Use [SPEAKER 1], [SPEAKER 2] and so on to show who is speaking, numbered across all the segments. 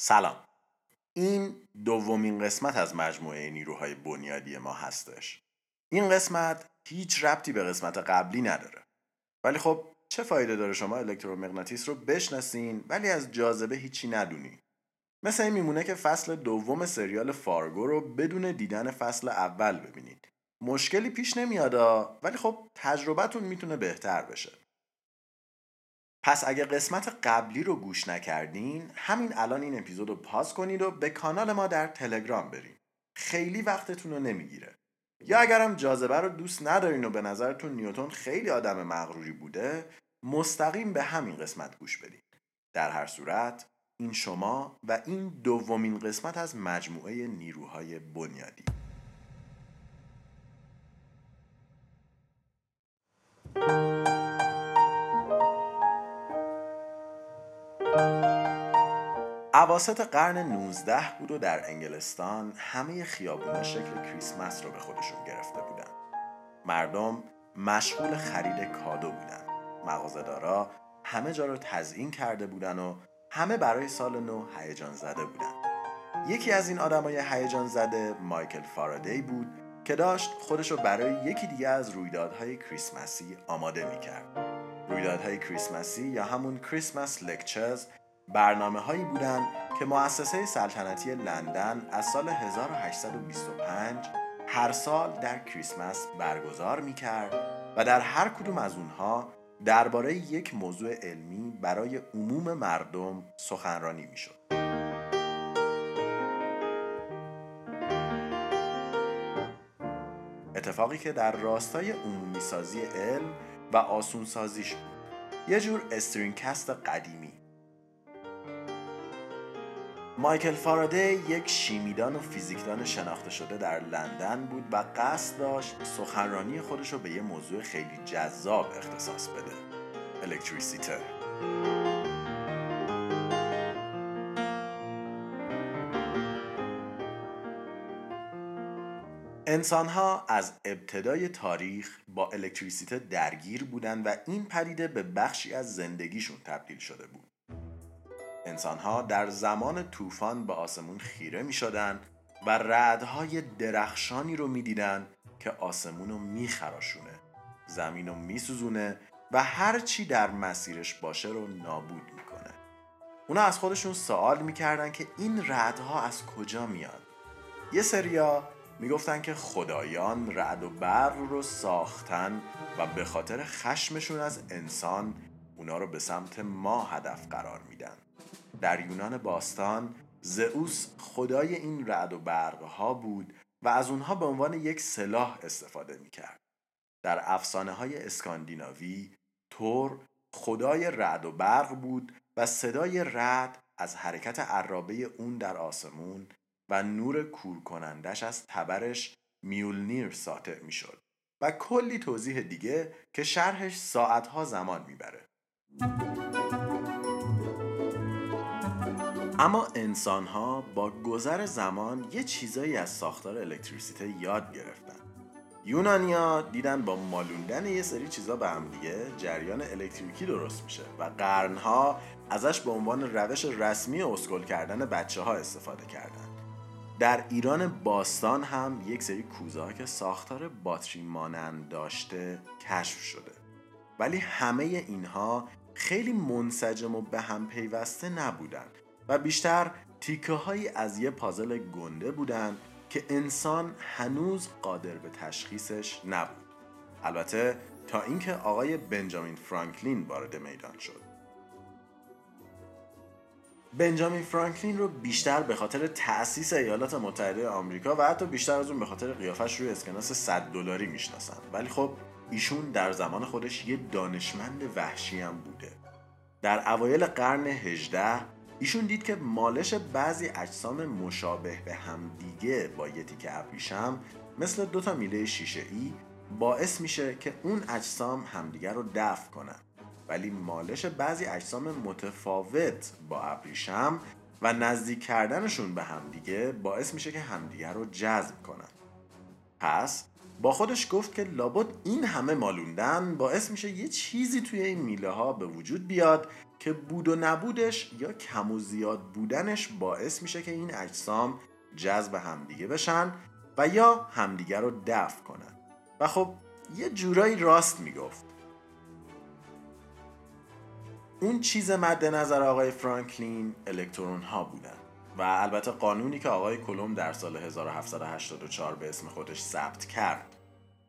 [SPEAKER 1] سلام. این دومین قسمت از مجموعه نیروهای بنیادی ما هستش. این قسمت هیچ ربطی به قسمت قبلی نداره. ولی خب چه فایده داره شما الکترومغناطیس رو بشناسین ولی از جاذبه هیچی ندونین؟ مثل این میمونه که فصل دوم سریال فارگو رو بدون دیدن فصل اول ببینید. مشکلی پیش نمیاد ولی خب تجربتون می‌تونه بهتر بشه. پس اگه قسمت قبلی رو گوش نکردین همین الان این اپیزود رو پاس کنید و به کانال ما در تلگرام برین. خیلی وقتتون رو نمی‌گیره. یا اگرم جاذبه رو دوست ندارین و به نظرتون نیوتون خیلی آدم مغروری بوده مستقیم به همین قسمت گوش بدین. در هر صورت این شما و این دومین قسمت از مجموعه نیروهای بنیادی. عواست قرن 19 بود و در انگلستان همه خیابونا شکل کریسمس رو به خودشون گرفته بودن. مردم مشغول خرید کادو بودن. مغازهدارا همه جا رو تزیین کرده بودن و همه برای سال نو هیجان زده بودن. یکی از این آدمای هیجان زده مایکل فارادی بود که داشت خودش رو برای یکی دیگه از رویدادهای کریسمسی آماده می‌کرد. رویدادهای کریسمسی یا همون کریسمس لکچرز برنامه هایی بودند که مؤسسه سلطنتی لندن از سال 1825 هر سال در کریسمس برگزار می کرد و در هر کدوم از اونها درباره یک موضوع علمی برای عموم مردم سخنرانی می شد. اتفاقی که در راستای عمومی سازی علم و آسون سازیش بود. یه جور استرینکست قدیمی مایکل فارادی یک شیمیدان و فیزیکدان شناخته شده در لندن بود و قصد داشت سخنرانی خودش رو به یه موضوع خیلی جذاب اختصاص بده. الکتریسیته انسانها از ابتدای تاریخ با الکتریسیته درگیر بودند و این پدیده به بخشی از زندگیشون تبدیل شده بود. انسانها در زمان طوفان به آسمون خیره می شدن و رعدهای درخشانی رو می دیدن که آسمون رو می خراشونه زمین رو می سوزونه و هر چی در مسیرش باشه رو نابود می‌کنه. اونا از خودشون سوال می‌کردن که این رعدها از کجا میاد یه سریا می‌گفتن که خدایان رعد و برق رو ساختن و به خاطر خشمشون از انسان اونا رو به سمت ما هدف قرار میدن. در یونان باستان زئوس خدای این رعد و برقها بود و از اونها به عنوان یک سلاح استفاده می کرد. در افسانه های اسکاندیناوی تور خدای رعد و برق بود و صدای رعد از حرکت عرابه اون در آسمون و نور کور کنندش از تبرش میولنیر ساطع می شد و کلی توضیح دیگه که شرحش ساعتها زمان می‌بره. اما انسان ها با گذر زمان یه چیزایی از ساختار الکتریسیته یاد گرفتن. یونانیا دیدن با مالوندن یه سری چیزا به هم دیگه جریان الکتریکی درست میشه و قرنها ازش به عنوان روش رسمی اسکل کردن بچه ها استفاده کردن. در ایران باستان هم یک سری کوزه که ساختار باتری مانند داشته کشف شده. ولی همه اینها خیلی منسجم و به هم پیوسته نبودن. و بیشتر تیکه هایی از یه پازل گنده بودن که انسان هنوز قادر به تشخیصش نبود. البته تا اینکه آقای بنجامین فرانکلین وارد میدان شد. بنجامین فرانکلین رو بیشتر به خاطر تأسیس ایالات متحده آمریکا و حتی بیشتر از اون به خاطر قیافش روی اسکناس 100 دلاری می‌شناسن. ولی خب ایشون در زمان خودش یه دانشمند وحشی هم بوده. در اوایل قرن 18 ایشون دید که مالش بعضی اجسام مشابه به همدیگه با یه تیکه ابریشم مثل دو تا میله شیشه ای باعث میشه که اون اجسام همدیگه رو دفع کنن. ولی مالش بعضی اجسام متفاوت با ابریشم و نزدیک کردنشون به همدیگه باعث میشه که همدیگه رو جذب کنن. پس با خودش گفت که لابد این همه مالوندن باعث میشه یه چیزی توی این میله ها به وجود بیاد که بود و نبودش یا کم و زیاد بودنش باعث میشه که این اجسام جذب همدیگه بشن و یا همدیگه رو دفع کنن. و خب یه جورایی راست می‌گفت. اون چیز مد نظر آقای فرانکلین الکترون ها بودن. و البته قانونی که آقای کلم در سال 1784 به اسم خودش ثبت کرد.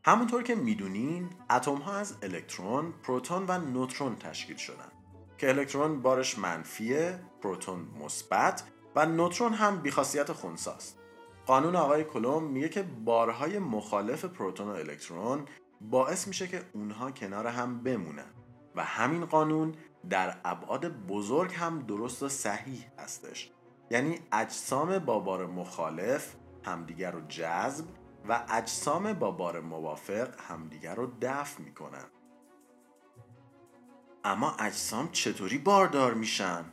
[SPEAKER 1] همونطور که می‌دونین اتم ها از الکترون، پروتون و نوترون تشکیل شدن. که الکترون بارش منفیه، پروتون مثبت و نوترون هم بیخاصیت خونساست. قانون آقای کلم میگه که بارهای مخالف پروتون و الکترون باعث میشه که اونها کنار هم بمونن. و همین قانون در ابعاد بزرگ هم درست و صحیح هستش. یعنی اجسام با بار مخالف همدیگر رو جذب و اجسام با بار موافق همدیگر رو دفع می‌کنن. اما اجسام چطوری باردار میشن؟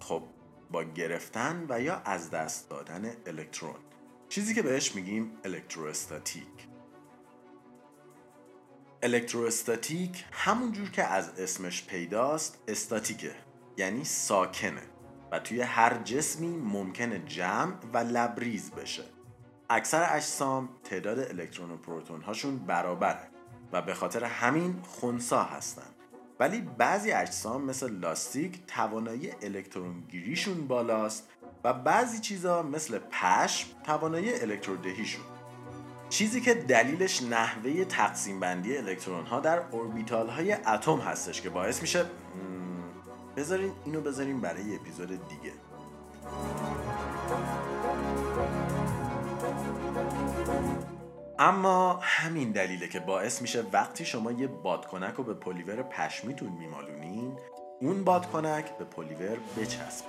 [SPEAKER 1] خب با گرفتن و یا از دست دادن الکترون. چیزی که بهش میگیم الکتروستاتیک. الکتروستاتیک همونجور که از اسمش پیداست استاتیکه. یعنی ساکنه. و توی هر جسمی ممکنه جمع و لبریز بشه. اکثر اجسام تعداد الکترون و پروتون هاشون برابره و به خاطر همین خونسا هستن. ولی بعضی اجسام مثل لاستیک توانایی الکترون گیریشون بالاست و بعضی چیزا مثل پشم توانایی الکترودهیشون. چیزی که دلیلش نحوه تقسیم بندی الکترون ها در اوربیتال های اتم هستش که باعث میشه بذارین اینو بذارین برای اپیزود دیگه. اما همین دلیله که باعث میشه وقتی شما یه بادکنک رو به پلیور پشمیتون میمالونین اون بادکنک به پلیور بچسبه.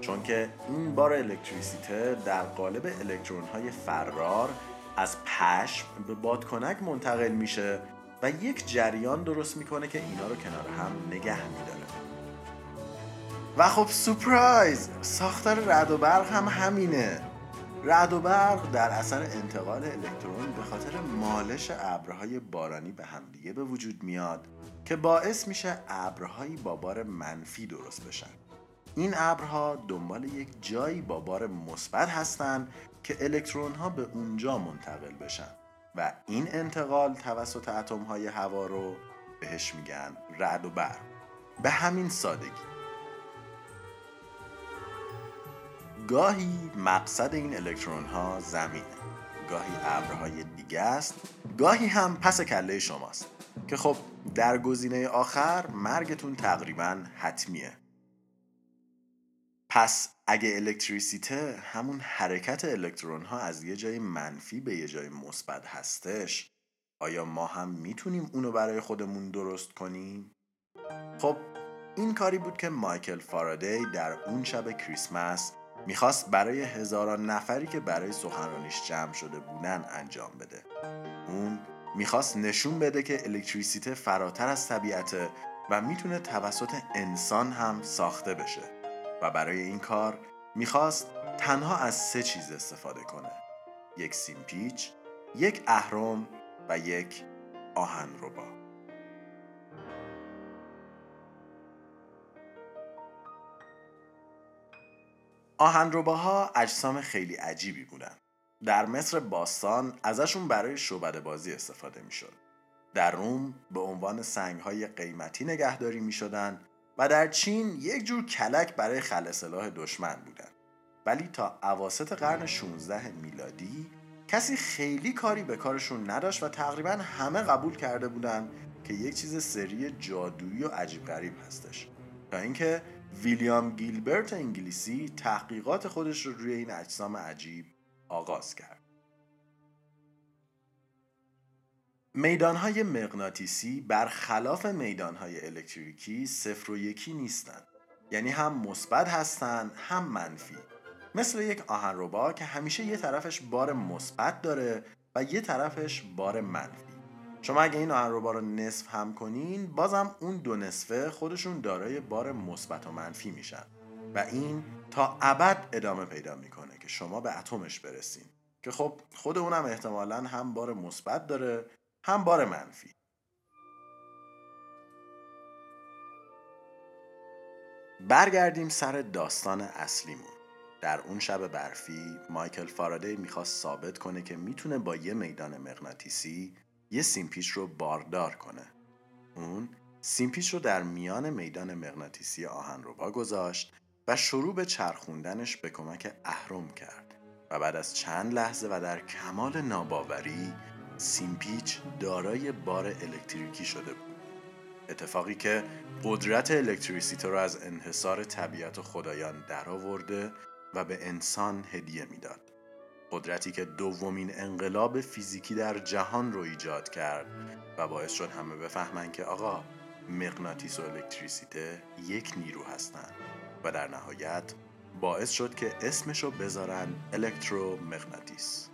[SPEAKER 1] چون که این بار الکتریسیته در قالب الکترون های فرار از پشم به بادکنک منتقل میشه و یک جریان درست می‌کنه که اینا رو کنار هم نگه میداره. و خب surprise ساختار رد و برق هم همینه. رد و برق در اثر انتقال الکترون به خاطر مالش ابرهای بارانی به همدیگه به وجود میاد که باعث میشه ابرهایی با بار منفی درست بشن. این ابرها دنبال یک جایی با بار مثبت هستند که الکترون ها به اونجا منتقل بشن و این انتقال توسط اتم های هوا رو بهش میگن رد و برق. به همین سادگی. گاهی مقصد این الکترون ها زمینه گاهی ابرهای دیگه است گاهی هم پس کله شماست که خب در گزینه آخر مرگتون تقریبا حتمیه پس اگه الکتریسیته همون حرکت الکترون ها از یه جای منفی به یه جای مثبت هستش آیا ما هم می‌تونیم اونو برای خودمون درست کنیم؟ خب این کاری بود که مایکل فارادی در اون شب کریسمس می‌خواست برای هزاران نفری که برای سخنرانیش جمع شده بودن انجام بده. اون می‌خواست نشون بده که الکتریسیته فراتر از طبیعته و می‌تونه توسط انسان هم ساخته بشه. و برای این کار می‌خواست تنها از سه چیز استفاده کنه. یک سیمپیچ، یک اهرم و یک آهن ربا آهنرباها اجسام خیلی عجیبی بودن. در مصر باستان ازشون برای شعبده بازی استفاده می‌شد. در روم به عنوان سنگ های قیمتی نگهداری می شدن و در چین یک جور کلک برای خل سلاح دشمن بودن. ولی تا عواست قرن 16 میلادی کسی خیلی کاری به کارشون نداشت و تقریبا همه قبول کرده بودن که یک چیز سری جادویی و عجیب غریب هستش تا اینکه ویلیام گیلبرت انگلیسی تحقیقات خودش رو روی این اجسام عجیب آغاز کرد. میدانهای مغناطیسی برخلاف میدانهای الکتریکی صفر و یکی نیستند. یعنی هم مثبت هستند هم منفی. مثل یک آهنربا که همیشه یه طرفش بار مثبت داره و یه طرفش بار منفی. شما اگه این آهنربا رو نصف هم کنین بازم اون دو نصفه خودشون دارای بار مثبت و منفی میشن. و این تا ابد ادامه پیدا می‌کنه که شما به اتمش برسین. که خب خود اونم احتمالا هم بار مثبت داره هم بار منفی. برگردیم سر داستان اصلیمون. در اون شب برفی مایکل فارادی می‌خواست ثابت کنه که می‌تونه با یه میدان مغناطیسی یه سیمپیچ رو باردار کنه اون سیمپیچ رو در میان میدان مغناطیسی آهنربا گذاشت و شروع به چرخوندنش به کمک اهرم کرد و بعد از چند لحظه و در کمال ناباوری سیمپیچ دارای بار الکتریکی شده بود اتفاقی که قدرت الکتریسیته رو از انحصار طبیعت خدایان درآورده و به انسان هدیه می‌داد. قدرتی که دومین انقلاب فیزیکی در جهان رو ایجاد کرد و باعث شد همه بفهمن که آقا مغناطیس و الکتریسیته یک نیرو هستند و در نهایت باعث شد که اسمش رو بذارن الکترومغناطیس.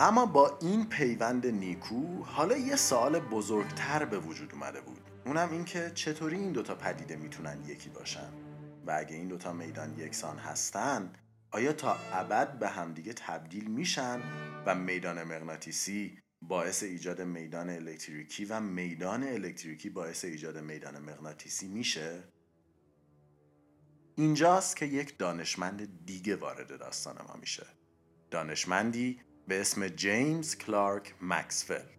[SPEAKER 1] اما با این پیوند نیکو حالا یه سوال بزرگتر به وجود اومده بود اونم این که چطوری این دوتا پدیده می‌تونن یکی باشن و اگه این دوتا میدان یکسان هستن آیا تا ابد به همدیگه تبدیل میشن و میدان مغناطیسی باعث ایجاد میدان الکتریکی و میدان الکتریکی باعث ایجاد میدان مغناطیسی میشه؟ اینجاست که یک دانشمند دیگه وارد داستان ما میشه دانشمندی به اسم جیمز کلارک مکسول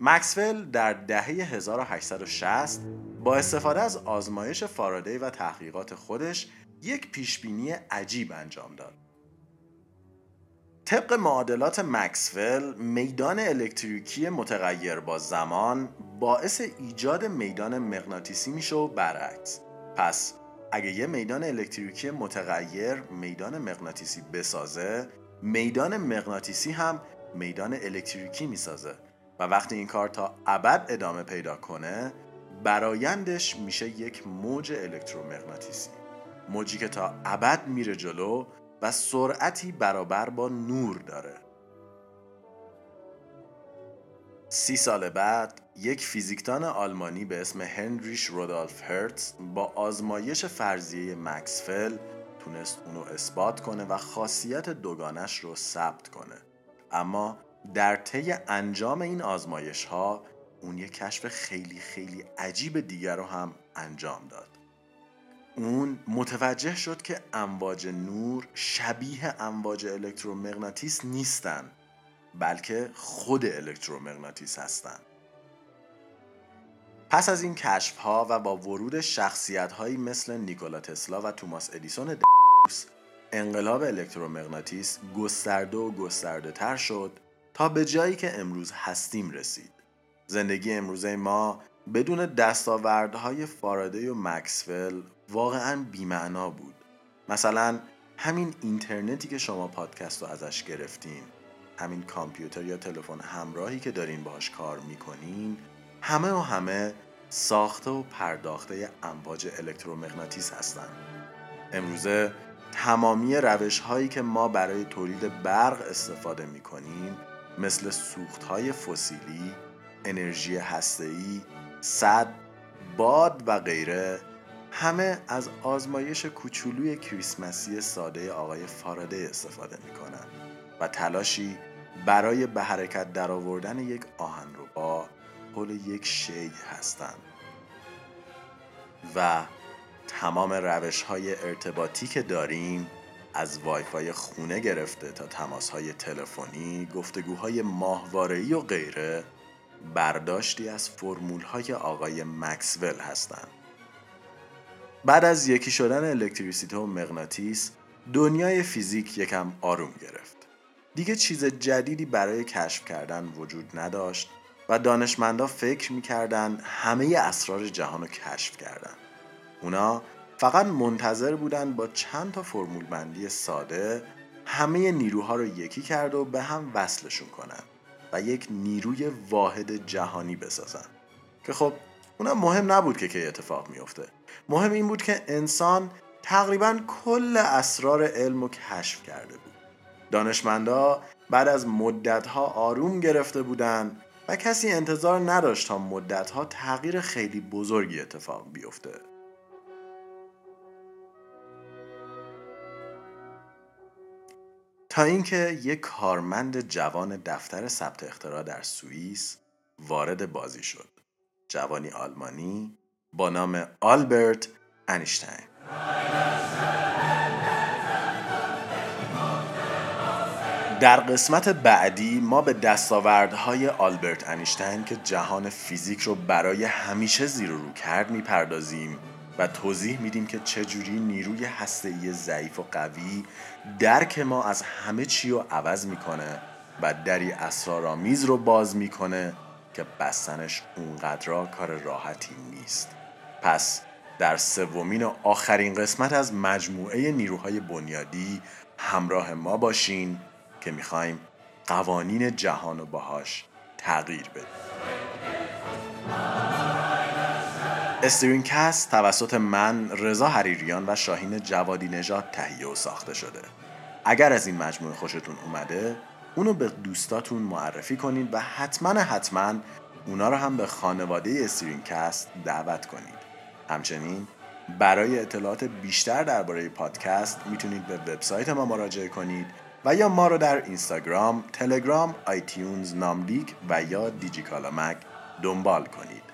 [SPEAKER 1] مکسول در دهه 1860 با استفاده از آزمایش فارادی و تحقیقات خودش یک پیشبینی عجیب انجام داد. طبق معادلات مکسول میدان الکتریکی متغیر با زمان باعث ایجاد میدان مغناطیسی میشه و برعکس پس اگه یه میدان الکتریکی متغیر میدان مغناطیسی بسازه میدان مغناطیسی هم میدان الکتریکی می‌سازه و وقتی این کار تا ابد ادامه پیدا کنه برایندش میشه یک موج الکترومغناطیسی. موجی که تا ابد میره جلو و سرعتی برابر با نور داره. سی سال بعد یک فیزیکدان آلمانی به اسم هنریش رودالف هرتز با آزمایش فرضیه مکسفل تونست اونو اثبات کنه و خاصیت دوگانش رو ثبت کنه. اما در طی انجام این آزمایش ها اون یک کشف خیلی خیلی عجیب دیگر رو هم انجام داد اون متوجه شد که امواج نور شبیه امواج الکترومغناطیس نیستن بلکه خود الکترومغناطیس هستند. پس از این کشف ها و با ورود شخصیت هایی مثل نیکولا تسلا و توماس ادیسون انقلاب الکترومغناطیس گسترده و گسترده تر شد تا به جایی که امروز هستیم رسید. زندگی امروزه ما بدون دستاوردهای فارادی و مکسول واقعا بیمعنا بود. مثلا همین اینترنتی که شما پادکست رو ازش گرفتین همین کامپیوتر یا تلفن همراهی که دارین باهاش کار می‌کنین همه و همه ساخته و پرداخته امواج الکترومغناطیس هستند. امروزه تمامی روش هایی که ما برای تولید برق استفاده می کنیم مثل سوخت های فسیلی، انرژی هسته‌ای، صد، باد و غیره همه از آزمایش کوچولوی کریسمسی ساده آقای فارده استفاده کنند و تلاشی برای به حرکت درآوردن یک آهنربا حول یک شی هستند و تمام روش های ارتباطی که داریم از وایفای خونه گرفته تا تماس های تلفنی، گفتگوهای ماهواره‌ای و غیره برداشتی از فرمول های آقای مکسول هستند. بعد از یکی شدن الکتریسیته و مغناطیس، دنیای فیزیک یکم آروم گرفت. دیگه چیز جدیدی برای کشف کردن وجود نداشت و دانشمندا فکر می‌کردن همه اسرار جهان رو کشف کردن. اونا فقط منتظر بودن با چند تا فرمول بندی ساده همه نیروها رو یکی کرد و به هم وصلشون کنن و یک نیروی واحد جهانی بسازن. که خب اونم مهم نبود که که اتفاق میفته مهم این بود که انسان تقریبا کل اسرار علم رو کشف کرده بود. دانشمندا بعد از مدتها آروم گرفته بودن و کسی انتظار نداشت تا مدتها تغییر خیلی بزرگی اتفاق بیفته. تا اینکه یک کارمند جوان دفتر ثبت اختراع در سوئیس وارد بازی شد. جوانی آلمانی با نام آلبرت انیشتین. در قسمت بعدی ما به دستاوردهای آلبرت انیشتین که جهان فیزیک رو برای همیشه زیر و رو کرد می‌پردازیم. و توضیح میدیم که چجوری نیروی هسته‌ای ضعیف و قوی درک ما از همه چی رو عوض می‌کنه و دری اسرارآمیز رو باز می‌کنه که بستنش اونقدر کار راحتی نیست. پس در سومین و آخرین قسمت از مجموعه نیروهای بنیادی همراه ما باشین که می‌خوایم قوانین جهان و باهاش تغییر بدیم. استرینکست توسط من رضا حریریان و شاهین جوادی نژاد تهیه و ساخته شده اگر از این مجموعه خوشتون اومده اونو به دوستاتون معرفی کنید و حتما حتما اونا رو هم به خانواده استرینکست دعوت کنید همچنین برای اطلاعات بیشتر درباره پادکست می‌تونید به وبسایت ما مراجعه کنید و یا ما رو در اینستاگرام، تلگرام، آیتیونز، ناملیک و یا دیجیکالا دنبال کنید.